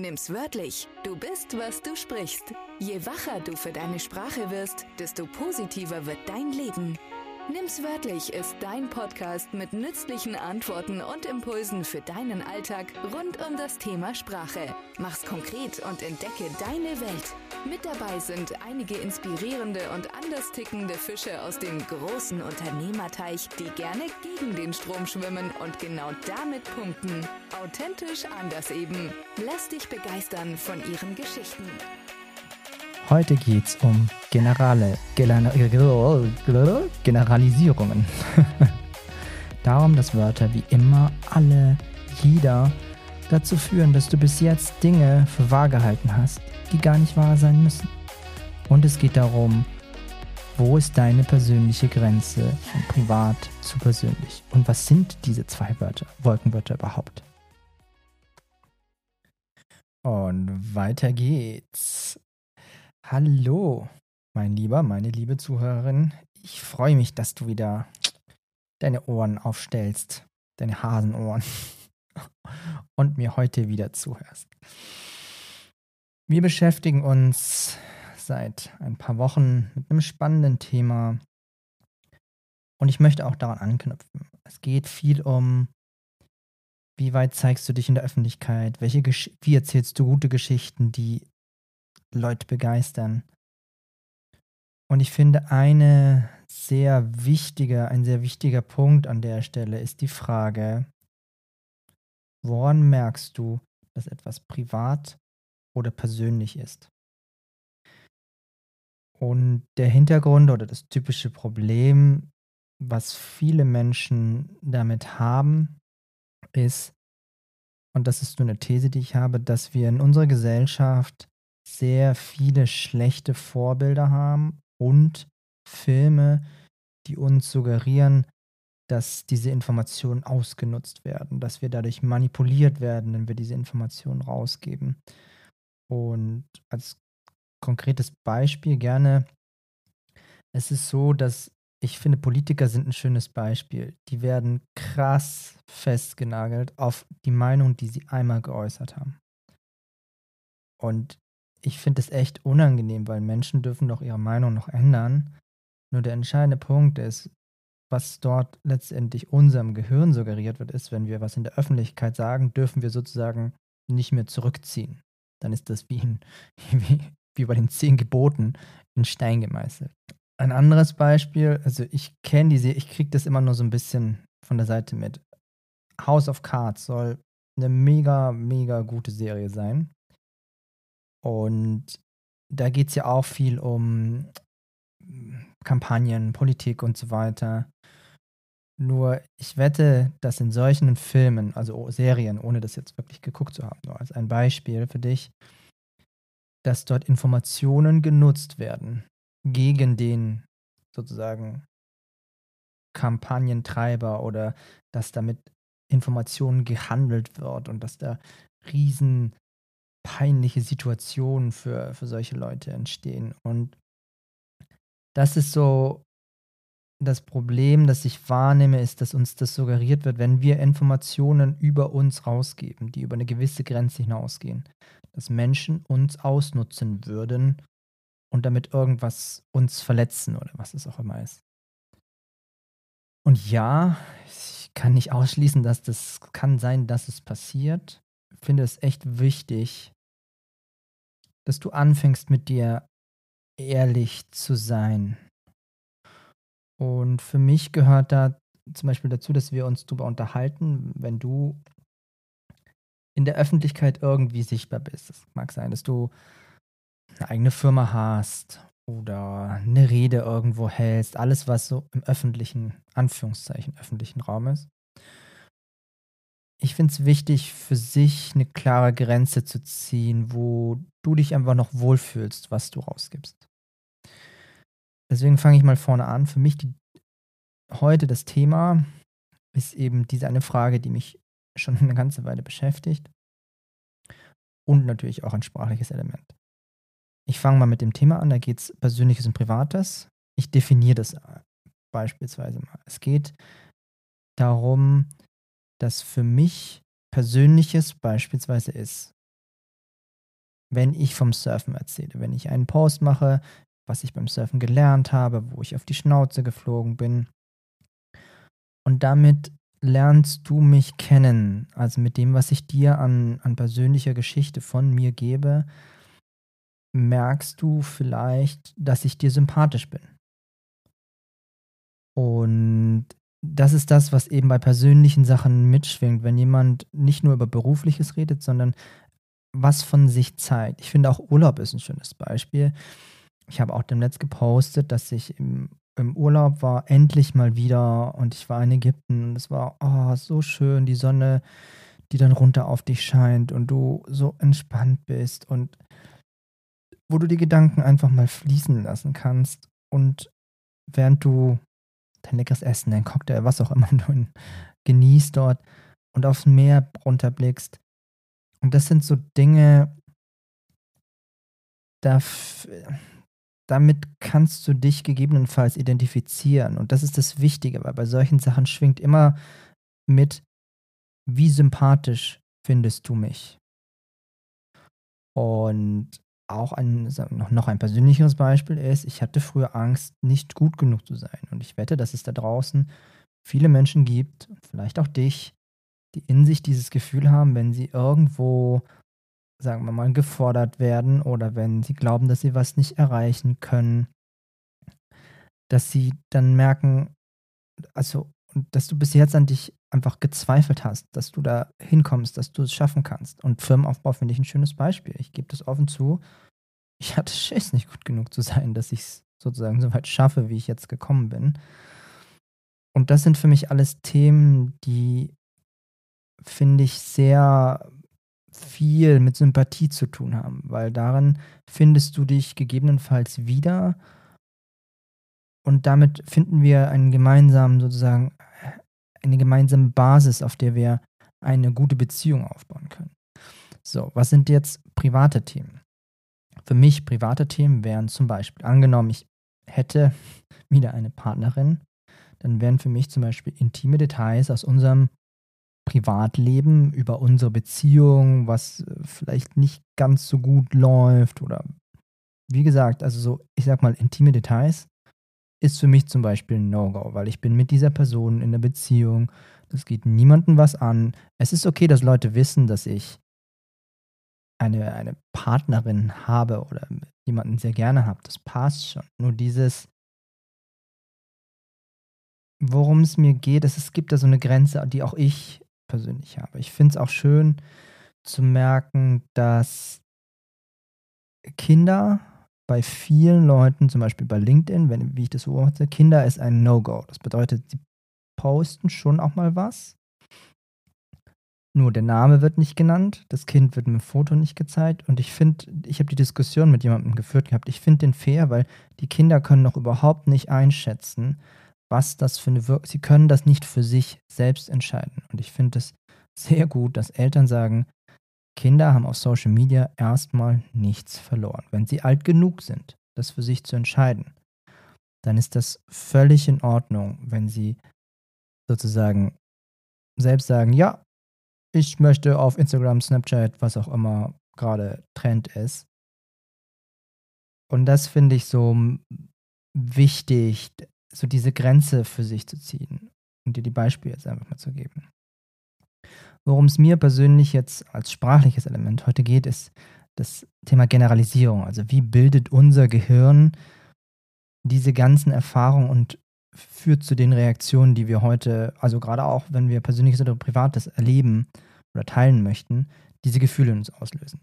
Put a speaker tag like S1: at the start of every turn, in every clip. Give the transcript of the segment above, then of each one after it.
S1: Nimm's wörtlich. Du bist, was du sprichst. Je wacher du für deine Sprache wirst, desto positiver wird dein Leben. Nimm's wörtlich ist dein Podcast mit nützlichen Antworten und Impulsen für deinen Alltag rund um das Thema Sprache. Mach's konkret und entdecke deine Welt. Mit dabei sind einige inspirierende und anders tickende Fische aus dem großen Unternehmerteich, die gerne gegen den Strom schwimmen und genau damit punkten. Authentisch anders eben. Lass dich begeistern von ihren Geschichten.
S2: Heute geht's um Generale, Generalisierungen. Darum, dass Wörter wie immer, alle, jeder dazu führen, dass du bis jetzt Dinge für wahr gehalten hast, die gar nicht wahr sein müssen. Und es geht darum, wo ist deine persönliche Grenze von privat zu persönlich? Und was sind diese zwei Wörter, Wolkenwörter überhaupt? Und weiter geht's. Hallo, mein Lieber, meine liebe Zuhörerin. Ich freue mich, dass du wieder deine Ohren aufstellst, deine Hasenohren und mir heute wieder zuhörst. Wir beschäftigen uns seit ein paar Wochen mit einem spannenden Thema und ich möchte auch daran anknüpfen. Es geht viel um, wie weit zeigst du dich in der Öffentlichkeit, welche Gesch wie erzählst du gute Geschichten, die Leute begeistern. Und ich finde, eine sehr wichtige, ein sehr wichtiger Punkt an der Stelle ist die Frage, woran merkst du, dass etwas privat oder persönlich ist. Und der Hintergrund oder das typische Problem, was viele Menschen damit haben, ist, und das ist nur eine These, die ich habe, dass wir in unserer Gesellschaft sehr viele schlechte Vorbilder haben und Filme, die uns suggerieren, dass diese Informationen ausgenutzt werden, dass wir dadurch manipuliert werden, wenn wir diese Informationen rausgeben. Und als konkretes Beispiel gerne, es ist so, dass ich finde, Politiker sind ein schönes Beispiel. Die werden krass festgenagelt auf die Meinung, die sie einmal geäußert haben. Und ich finde es echt unangenehm, weil Menschen dürfen doch ihre Meinung noch ändern. Nur der entscheidende Punkt ist, was dort letztendlich unserem Gehirn suggeriert wird, ist, wenn wir was in der Öffentlichkeit sagen, dürfen wir sozusagen nicht mehr zurückziehen dann ist das wie, in, wie, wie bei den zehn Geboten in Stein gemeißelt. Ein anderes Beispiel, also ich kenne diese, ich kriege das immer nur so ein bisschen von der Seite mit. House of Cards soll eine mega, mega gute Serie sein. Und da geht es ja auch viel um Kampagnen, Politik und so weiter. Nur ich wette, dass in solchen Filmen, also Serien, ohne das jetzt wirklich geguckt zu haben, nur als ein Beispiel für dich, dass dort Informationen genutzt werden gegen den sozusagen Kampagnentreiber oder dass damit Informationen gehandelt wird und dass da riesen peinliche Situationen für, für solche Leute entstehen. Und das ist so das Problem, das ich wahrnehme, ist, dass uns das suggeriert wird, wenn wir Informationen über uns rausgeben, die über eine gewisse Grenze hinausgehen, dass Menschen uns ausnutzen würden und damit irgendwas uns verletzen oder was es auch immer ist. Und ja, ich kann nicht ausschließen, dass das kann sein, dass es passiert. Ich finde es echt wichtig, dass du anfängst mit dir ehrlich zu sein und für mich gehört da zum Beispiel dazu, dass wir uns darüber unterhalten, wenn du in der Öffentlichkeit irgendwie sichtbar bist. Es mag sein, dass du eine eigene Firma hast oder eine Rede irgendwo hältst, alles, was so im öffentlichen, Anführungszeichen, öffentlichen Raum ist. Ich finde es wichtig, für sich eine klare Grenze zu ziehen, wo du dich einfach noch wohlfühlst, was du rausgibst. Deswegen fange ich mal vorne an. Für mich die, heute das Thema ist eben diese eine Frage, die mich schon eine ganze Weile beschäftigt. Und natürlich auch ein sprachliches Element. Ich fange mal mit dem Thema an, da geht es Persönliches und Privates. Ich definiere das beispielsweise mal. Es geht darum, dass für mich Persönliches beispielsweise ist, wenn ich vom Surfen erzähle, wenn ich einen Post mache, was ich beim Surfen gelernt habe, wo ich auf die Schnauze geflogen bin. Und damit lernst du mich kennen, also mit dem, was ich dir an, an persönlicher Geschichte von mir gebe, merkst du vielleicht, dass ich dir sympathisch bin. Und das ist das, was eben bei persönlichen Sachen mitschwingt, wenn jemand nicht nur über berufliches redet, sondern was von sich zeigt. Ich finde auch Urlaub ist ein schönes Beispiel. Ich habe auch demnächst gepostet, dass ich im, im Urlaub war, endlich mal wieder und ich war in Ägypten und es war oh, so schön, die Sonne, die dann runter auf dich scheint und du so entspannt bist und wo du die Gedanken einfach mal fließen lassen kannst und während du dein leckeres Essen, dein Cocktail, was auch immer du genießt dort und aufs Meer runterblickst. Und das sind so Dinge, da, damit kannst du dich gegebenenfalls identifizieren. Und das ist das Wichtige, weil bei solchen Sachen schwingt immer mit, wie sympathisch findest du mich? Und auch ein, noch, noch ein persönlicheres Beispiel ist, ich hatte früher Angst, nicht gut genug zu sein. Und ich wette, dass es da draußen viele Menschen gibt, vielleicht auch dich, die in sich dieses Gefühl haben, wenn sie irgendwo, sagen wir mal, gefordert werden oder wenn sie glauben, dass sie was nicht erreichen können, dass sie dann merken, also, dass du bis jetzt an dich einfach gezweifelt hast, dass du da hinkommst, dass du es schaffen kannst. Und Firmenaufbau finde ich ein schönes Beispiel. Ich gebe das offen zu. Ich hatte Schiss, nicht gut genug zu sein, dass ich es sozusagen so weit schaffe, wie ich jetzt gekommen bin. Und das sind für mich alles Themen, die, finde ich, sehr viel mit Sympathie zu tun haben, weil darin findest du dich gegebenenfalls wieder und damit finden wir einen gemeinsamen sozusagen eine gemeinsame Basis, auf der wir eine gute Beziehung aufbauen können. So, was sind jetzt private Themen? Für mich private Themen wären zum Beispiel, angenommen, ich hätte wieder eine Partnerin, dann wären für mich zum Beispiel intime Details aus unserem Privatleben, über unsere Beziehung, was vielleicht nicht ganz so gut läuft oder wie gesagt, also so, ich sag mal, intime Details ist für mich zum Beispiel ein No-Go, weil ich bin mit dieser Person in der Beziehung. Das geht niemandem was an. Es ist okay, dass Leute wissen, dass ich eine, eine Partnerin habe oder jemanden sehr gerne habe. Das passt schon. Nur dieses, worum es mir geht, ist, es gibt da so eine Grenze, die auch ich persönlich habe. Ich finde es auch schön zu merken, dass Kinder bei vielen Leuten, zum Beispiel bei LinkedIn, wenn, wie ich das beobachte, Kinder ist ein No-Go. Das bedeutet, sie posten schon auch mal was. Nur der Name wird nicht genannt, das Kind wird mit dem Foto nicht gezeigt. Und ich finde, ich habe die Diskussion mit jemandem geführt gehabt, ich finde den fair, weil die Kinder können noch überhaupt nicht einschätzen, was das für eine Wirkung, sie können das nicht für sich selbst entscheiden. Und ich finde es sehr gut, dass Eltern sagen, Kinder haben auf Social Media erstmal nichts verloren. Wenn sie alt genug sind, das für sich zu entscheiden, dann ist das völlig in Ordnung, wenn sie sozusagen selbst sagen, ja, ich möchte auf Instagram, Snapchat, was auch immer gerade Trend ist. Und das finde ich so wichtig, so diese Grenze für sich zu ziehen und dir die Beispiele jetzt einfach mal zu geben. Worum es mir persönlich jetzt als sprachliches Element heute geht, ist das Thema Generalisierung. Also wie bildet unser Gehirn diese ganzen Erfahrungen und führt zu den Reaktionen, die wir heute, also gerade auch wenn wir persönliches oder privates erleben oder teilen möchten, diese Gefühle uns auslösen.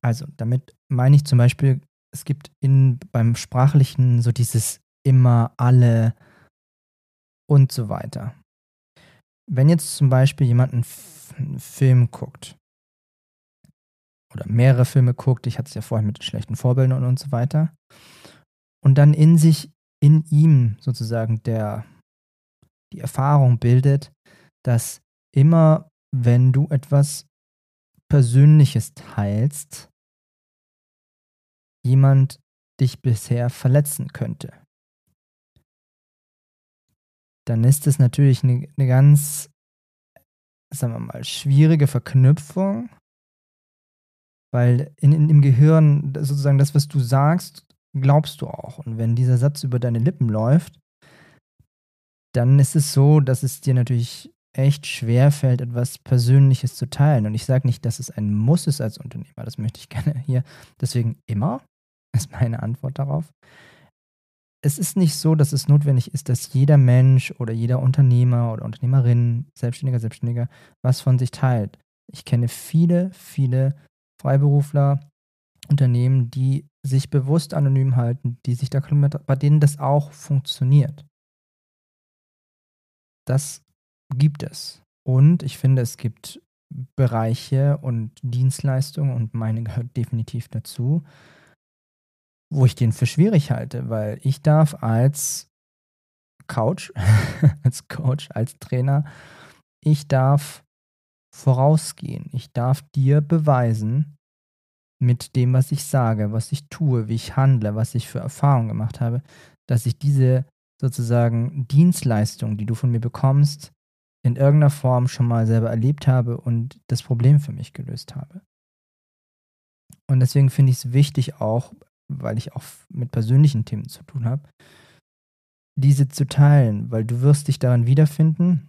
S2: Also damit meine ich zum Beispiel, es gibt in, beim Sprachlichen so dieses immer, alle und so weiter. Wenn jetzt zum Beispiel jemand einen, einen Film guckt oder mehrere Filme guckt, ich hatte es ja vorhin mit schlechten Vorbildern und, und so weiter, und dann in sich, in ihm sozusagen der, die Erfahrung bildet, dass immer, wenn du etwas Persönliches teilst, jemand dich bisher verletzen könnte dann ist es natürlich eine, eine ganz, sagen wir mal, schwierige Verknüpfung, Weil in, in, im Gehirn sozusagen das, was du sagst, glaubst du auch. Und wenn dieser Satz über deine Lippen läuft, dann ist es so, dass es dir natürlich echt schwer fällt, etwas Persönliches zu teilen. Und ich sage nicht, dass es ein Muss ist als Unternehmer. Das möchte ich gerne hier. Deswegen immer ist meine Antwort darauf. Es ist nicht so, dass es notwendig ist, dass jeder Mensch oder jeder Unternehmer oder Unternehmerin, Selbstständiger, Selbstständiger, was von sich teilt. Ich kenne viele, viele Freiberufler, Unternehmen, die sich bewusst anonym halten, die sich da bei denen das auch funktioniert. Das gibt es. Und ich finde, es gibt Bereiche und Dienstleistungen, und meine gehört definitiv dazu, wo ich den für schwierig halte, weil ich darf als Couch, als Coach, als Trainer, ich darf vorausgehen. Ich darf dir beweisen, mit dem, was ich sage, was ich tue, wie ich handle, was ich für Erfahrungen gemacht habe, dass ich diese sozusagen Dienstleistung, die du von mir bekommst, in irgendeiner Form schon mal selber erlebt habe und das Problem für mich gelöst habe. Und deswegen finde ich es wichtig auch, weil ich auch mit persönlichen Themen zu tun habe, diese zu teilen, weil du wirst dich daran wiederfinden.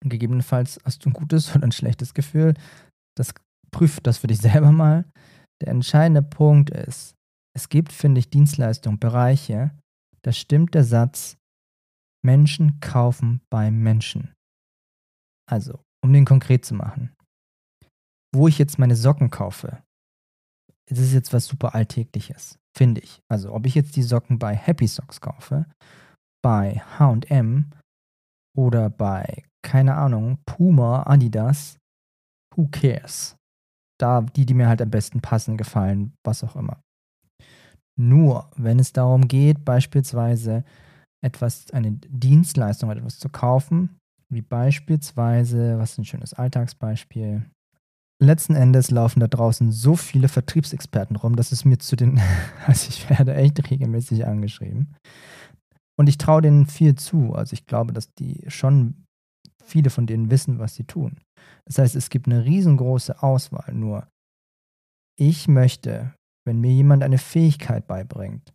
S2: Gegebenenfalls hast du ein gutes oder ein schlechtes Gefühl. Das prüf das für dich selber mal. Der entscheidende Punkt ist, es gibt, finde ich, Dienstleistungen, Bereiche, da stimmt der Satz, Menschen kaufen bei Menschen. Also, um den konkret zu machen. Wo ich jetzt meine Socken kaufe, das ist jetzt was super Alltägliches, finde ich. Also, ob ich jetzt die Socken bei Happy Socks kaufe, bei HM oder bei, keine Ahnung, Puma, Adidas, who cares? Da, die, die mir halt am besten passen, gefallen, was auch immer. Nur, wenn es darum geht, beispielsweise etwas, eine Dienstleistung oder etwas zu kaufen, wie beispielsweise, was ist ein schönes Alltagsbeispiel? Letzten Endes laufen da draußen so viele Vertriebsexperten rum, dass es mir zu den, also ich werde echt regelmäßig angeschrieben. Und ich traue denen viel zu. Also ich glaube, dass die schon viele von denen wissen, was sie tun. Das heißt, es gibt eine riesengroße Auswahl. Nur ich möchte, wenn mir jemand eine Fähigkeit beibringt,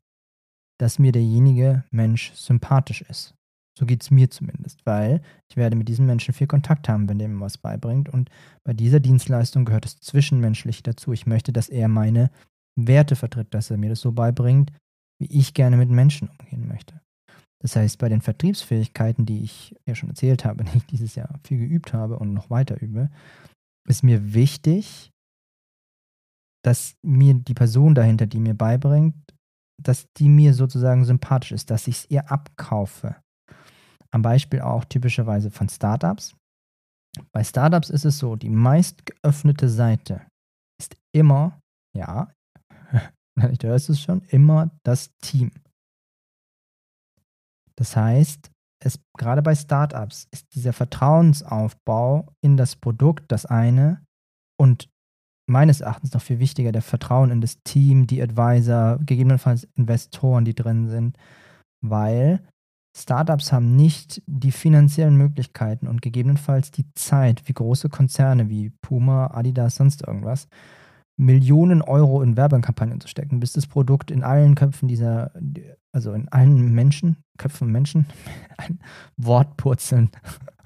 S2: dass mir derjenige Mensch sympathisch ist. So geht es mir zumindest, weil ich werde mit diesem Menschen viel Kontakt haben, wenn der mir was beibringt. Und bei dieser Dienstleistung gehört es zwischenmenschlich dazu. Ich möchte, dass er meine Werte vertritt, dass er mir das so beibringt, wie ich gerne mit Menschen umgehen möchte. Das heißt, bei den Vertriebsfähigkeiten, die ich ja schon erzählt habe, die ich dieses Jahr viel geübt habe und noch weiter übe, ist mir wichtig, dass mir die Person dahinter, die mir beibringt, dass die mir sozusagen sympathisch ist, dass ich es ihr abkaufe. Am Beispiel auch typischerweise von Startups. Bei Startups ist es so, die meist geöffnete Seite ist immer, ja, ich hörst es schon, immer das Team. Das heißt, es, gerade bei Startups ist dieser Vertrauensaufbau in das Produkt das eine und meines Erachtens noch viel wichtiger der Vertrauen in das Team, die Advisor, gegebenenfalls Investoren, die drin sind, weil Startups haben nicht die finanziellen Möglichkeiten und gegebenenfalls die Zeit, wie große Konzerne wie Puma, Adidas, sonst irgendwas, Millionen Euro in Werbekampagnen zu stecken, bis das Produkt in allen Köpfen dieser, also in allen Menschen, Köpfen Menschen, ein Wortpurzeln,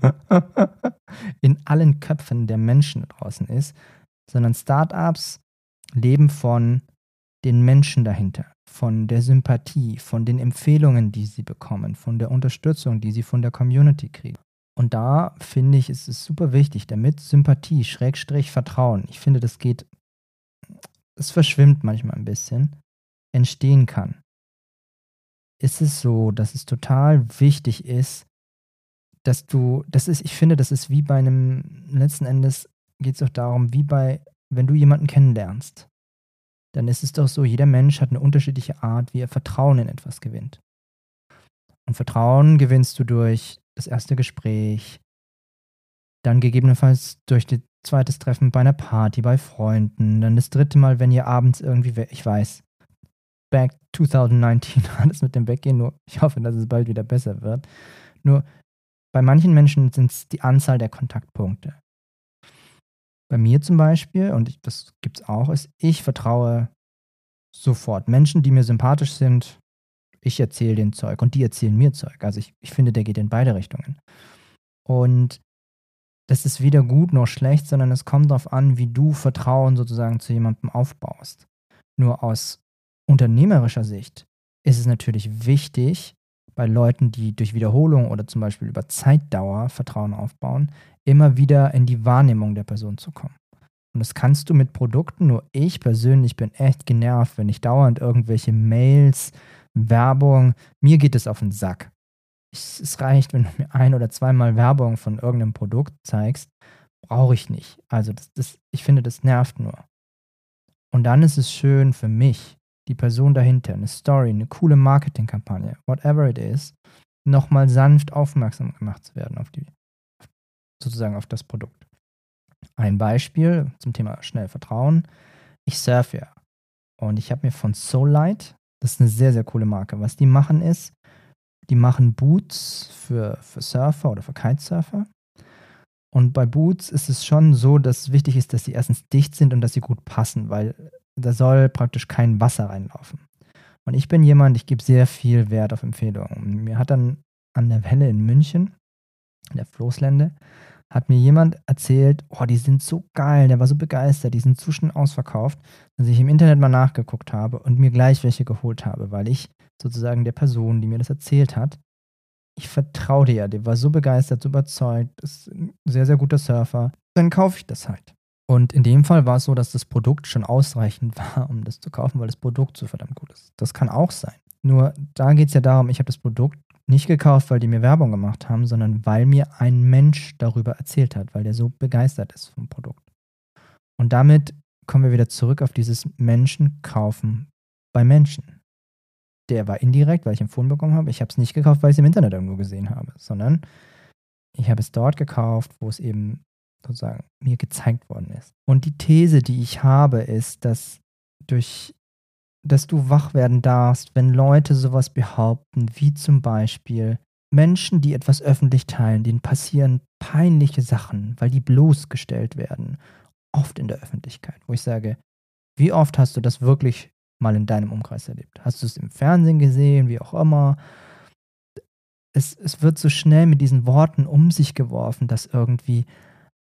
S2: in allen Köpfen der Menschen draußen ist, sondern Startups leben von den Menschen dahinter, von der Sympathie, von den Empfehlungen, die sie bekommen, von der Unterstützung, die sie von der Community kriegen. Und da finde ich, ist es super wichtig, damit Sympathie, Schrägstrich, Vertrauen, ich finde, das geht, es verschwimmt manchmal ein bisschen, entstehen kann. Ist es so, dass es total wichtig ist, dass du, das ist, ich finde, das ist wie bei einem, letzten Endes geht es doch darum, wie bei, wenn du jemanden kennenlernst dann ist es doch so, jeder Mensch hat eine unterschiedliche Art, wie er Vertrauen in etwas gewinnt. Und Vertrauen gewinnst du durch das erste Gespräch, dann gegebenenfalls durch das zweite Treffen bei einer Party, bei Freunden, dann das dritte Mal, wenn ihr abends irgendwie, ich weiß, back 2019 alles mit dem Weggehen, nur ich hoffe, dass es bald wieder besser wird. Nur bei manchen Menschen sind es die Anzahl der Kontaktpunkte. Bei mir zum Beispiel, und ich, das gibt es auch, ist, ich vertraue sofort. Menschen, die mir sympathisch sind, ich erzähle den Zeug und die erzählen mir Zeug. Also ich, ich finde, der geht in beide Richtungen. Und das ist weder gut noch schlecht, sondern es kommt darauf an, wie du Vertrauen sozusagen zu jemandem aufbaust. Nur aus unternehmerischer Sicht ist es natürlich wichtig, bei Leuten, die durch Wiederholung oder zum Beispiel über Zeitdauer Vertrauen aufbauen, immer wieder in die Wahrnehmung der Person zu kommen. Und das kannst du mit Produkten, nur ich persönlich bin echt genervt, wenn ich dauernd irgendwelche Mails, Werbung, mir geht es auf den Sack. Es reicht, wenn du mir ein oder zweimal Werbung von irgendeinem Produkt zeigst, brauche ich nicht. Also das, das, ich finde, das nervt nur. Und dann ist es schön für mich, die Person dahinter, eine Story, eine coole Marketingkampagne, whatever it is, nochmal sanft aufmerksam gemacht zu werden auf die, sozusagen auf das Produkt. Ein Beispiel zum Thema schnell Vertrauen. Ich surfe ja. Und ich habe mir von Soullight, das ist eine sehr, sehr coole Marke, was die machen ist, die machen Boots für, für Surfer oder für Kitesurfer. Und bei Boots ist es schon so, dass wichtig ist, dass sie erstens dicht sind und dass sie gut passen, weil da soll praktisch kein Wasser reinlaufen. Und ich bin jemand, ich gebe sehr viel Wert auf Empfehlungen. Mir hat dann an der Welle in München, in der Floßlände, hat mir jemand erzählt, oh, die sind so geil, der war so begeistert, die sind zu schnell ausverkauft, dass ich im Internet mal nachgeguckt habe und mir gleich welche geholt habe, weil ich sozusagen der Person, die mir das erzählt hat, ich vertraue dir ja, der war so begeistert, so überzeugt, ist ein sehr, sehr guter Surfer, dann kaufe ich das halt. Und in dem Fall war es so, dass das Produkt schon ausreichend war, um das zu kaufen, weil das Produkt so verdammt gut ist. Das kann auch sein. Nur da geht es ja darum, ich habe das Produkt nicht gekauft, weil die mir Werbung gemacht haben, sondern weil mir ein Mensch darüber erzählt hat, weil der so begeistert ist vom Produkt. Und damit kommen wir wieder zurück auf dieses Menschen kaufen bei Menschen. Der war indirekt, weil ich empfohlen bekommen habe. Ich habe es nicht gekauft, weil ich es im Internet irgendwo gesehen habe, sondern ich habe es dort gekauft, wo es eben sozusagen mir gezeigt worden ist. Und die These, die ich habe, ist, dass durch dass du wach werden darfst, wenn Leute sowas behaupten, wie zum Beispiel Menschen, die etwas öffentlich teilen, denen passieren peinliche Sachen, weil die bloßgestellt werden, oft in der Öffentlichkeit, wo ich sage, wie oft hast du das wirklich mal in deinem Umkreis erlebt? Hast du es im Fernsehen gesehen, wie auch immer? Es, es wird so schnell mit diesen Worten um sich geworfen, dass irgendwie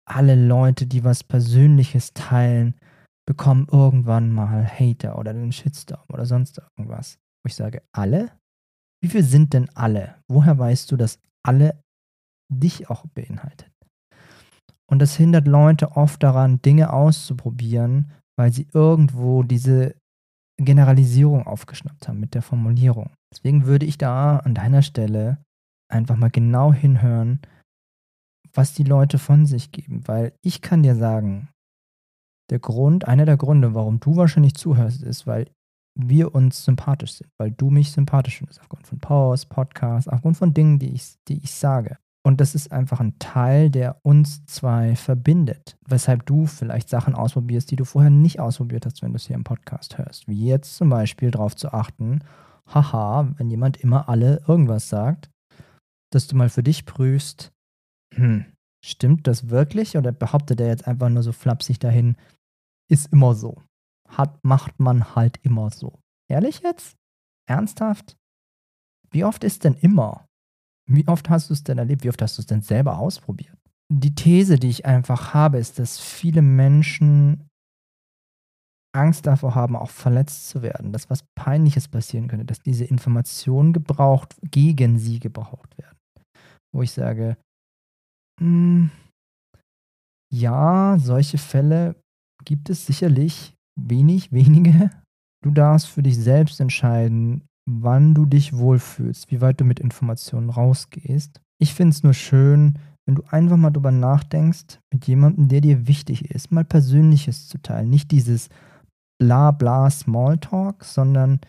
S2: alle Leute, die was Persönliches teilen, bekommen irgendwann mal Hater oder den Shitstorm oder sonst irgendwas. Wo ich sage, alle? Wie viel sind denn alle? Woher weißt du, dass alle dich auch beinhaltet? Und das hindert Leute oft daran, Dinge auszuprobieren, weil sie irgendwo diese Generalisierung aufgeschnappt haben mit der Formulierung. Deswegen würde ich da an deiner Stelle einfach mal genau hinhören, was die Leute von sich geben, weil ich kann dir sagen, der Grund, einer der Gründe, warum du wahrscheinlich zuhörst, ist, weil wir uns sympathisch sind, weil du mich sympathisch findest, aufgrund von Posts, Podcasts, aufgrund von Dingen, die ich, die ich sage. Und das ist einfach ein Teil, der uns zwei verbindet, weshalb du vielleicht Sachen ausprobierst, die du vorher nicht ausprobiert hast, wenn du es hier im Podcast hörst. Wie jetzt zum Beispiel darauf zu achten, haha, wenn jemand immer alle irgendwas sagt, dass du mal für dich prüfst, hm, stimmt das wirklich oder behauptet er jetzt einfach nur so flapsig dahin, ist immer so. Hat, macht man halt immer so. Ehrlich jetzt? Ernsthaft? Wie oft ist denn immer? Wie oft hast du es denn erlebt? Wie oft hast du es denn selber ausprobiert? Die These, die ich einfach habe, ist, dass viele Menschen Angst davor haben, auch verletzt zu werden, dass was Peinliches passieren könnte, dass diese Informationen gebraucht, gegen sie gebraucht werden. Wo ich sage, ja, solche Fälle gibt es sicherlich wenig, wenige. Du darfst für dich selbst entscheiden, wann du dich wohlfühlst, wie weit du mit Informationen rausgehst. Ich finde es nur schön, wenn du einfach mal drüber nachdenkst, mit jemandem, der dir wichtig ist, mal Persönliches zu teilen. Nicht dieses bla bla Smalltalk, sondern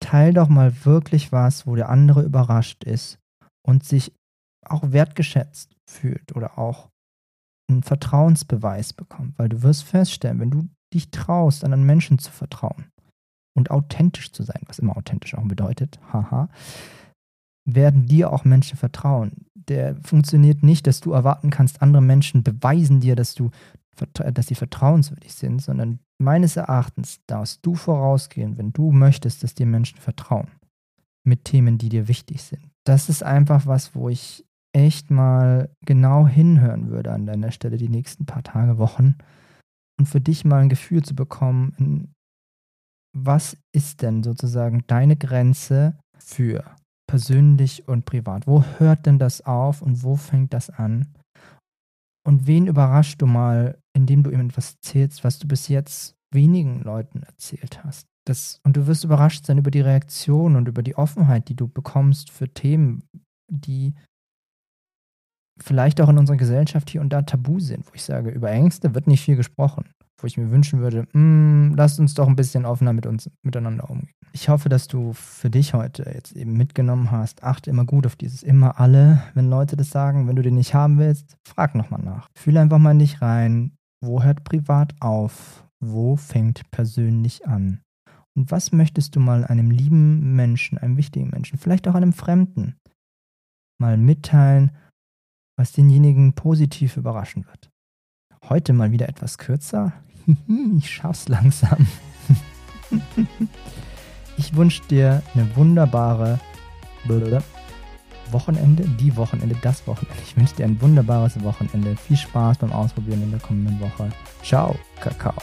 S2: teil doch mal wirklich was, wo der andere überrascht ist und sich auch wertgeschätzt fühlt oder auch einen Vertrauensbeweis bekommt, weil du wirst feststellen, wenn du dich traust, anderen Menschen zu vertrauen und authentisch zu sein, was immer authentisch auch bedeutet, haha, werden dir auch Menschen vertrauen. Der funktioniert nicht, dass du erwarten kannst, andere Menschen beweisen dir, dass du dass sie vertrauenswürdig sind, sondern meines Erachtens darfst du vorausgehen, wenn du möchtest, dass dir Menschen vertrauen mit Themen, die dir wichtig sind. Das ist einfach was, wo ich echt mal genau hinhören würde an deiner Stelle die nächsten paar Tage, Wochen und für dich mal ein Gefühl zu bekommen, was ist denn sozusagen deine Grenze für persönlich und privat? Wo hört denn das auf und wo fängt das an? Und wen überraschst du mal, indem du ihm etwas erzählst, was du bis jetzt wenigen Leuten erzählt hast? Das, und du wirst überrascht sein über die Reaktion und über die Offenheit, die du bekommst für Themen, die vielleicht auch in unserer Gesellschaft hier und da tabu sind, wo ich sage, über Ängste wird nicht viel gesprochen wo ich mir wünschen würde, mm, lasst uns doch ein bisschen offener mit uns miteinander umgehen. Ich hoffe, dass du für dich heute jetzt eben mitgenommen hast. Achte immer gut auf dieses immer alle. Wenn Leute das sagen, wenn du den nicht haben willst, frag nochmal nach. Fühle einfach mal in dich rein. Wo hört privat auf? Wo fängt persönlich an? Und was möchtest du mal einem lieben Menschen, einem wichtigen Menschen, vielleicht auch einem Fremden, mal mitteilen, was denjenigen positiv überraschen wird? Heute mal wieder etwas kürzer. ich schaff's langsam. ich wünsche dir eine wunderbare Wochenende, die Wochenende, das Wochenende. Ich wünsche dir ein wunderbares Wochenende. Viel Spaß beim Ausprobieren in der kommenden Woche. Ciao, Kakao.